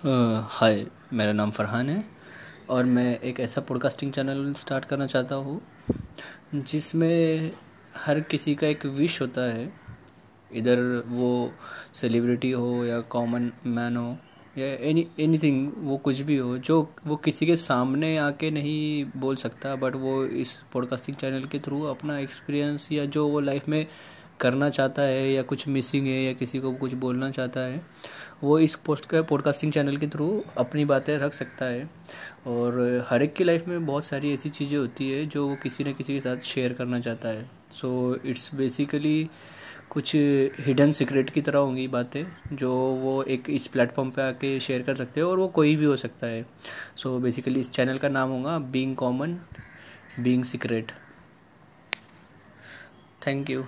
हाय, मेरा नाम फरहान है और मैं एक ऐसा पॉडकास्टिंग चैनल स्टार्ट करना चाहता हूँ, जिसमें हर किसी का एक विश होता है, इधर वो सेलिब्रिटी हो या कॉमन मैन हो या एनी एनीथिंग वो कुछ भी हो, जो वो किसी के सामने आके नहीं बोल सकता बट वो इस पॉडकास्टिंग चैनल के थ्रू अपना एक्सपीरियंस या जो वो लाइफ में करना चाहता है या कुछ मिसिंग है या किसी को कुछ बोलना चाहता है, वो इस पोस्ट का पॉडकास्टिंग चैनल के थ्रू अपनी बातें रख सकता है। और हर एक की लाइफ में बहुत सारी ऐसी चीज़ें होती है जो वो किसी न किसी के साथ शेयर करना चाहता है। सो इट्स बेसिकली कुछ हिडन सीक्रेट की तरह होंगी बातें जो वो एक इस प्लेटफॉर्म पे आके शेयर कर सकते हैं और वो कोई भी हो सकता है। सो so बेसिकली इस चैनल का नाम होगा being common being secret thank you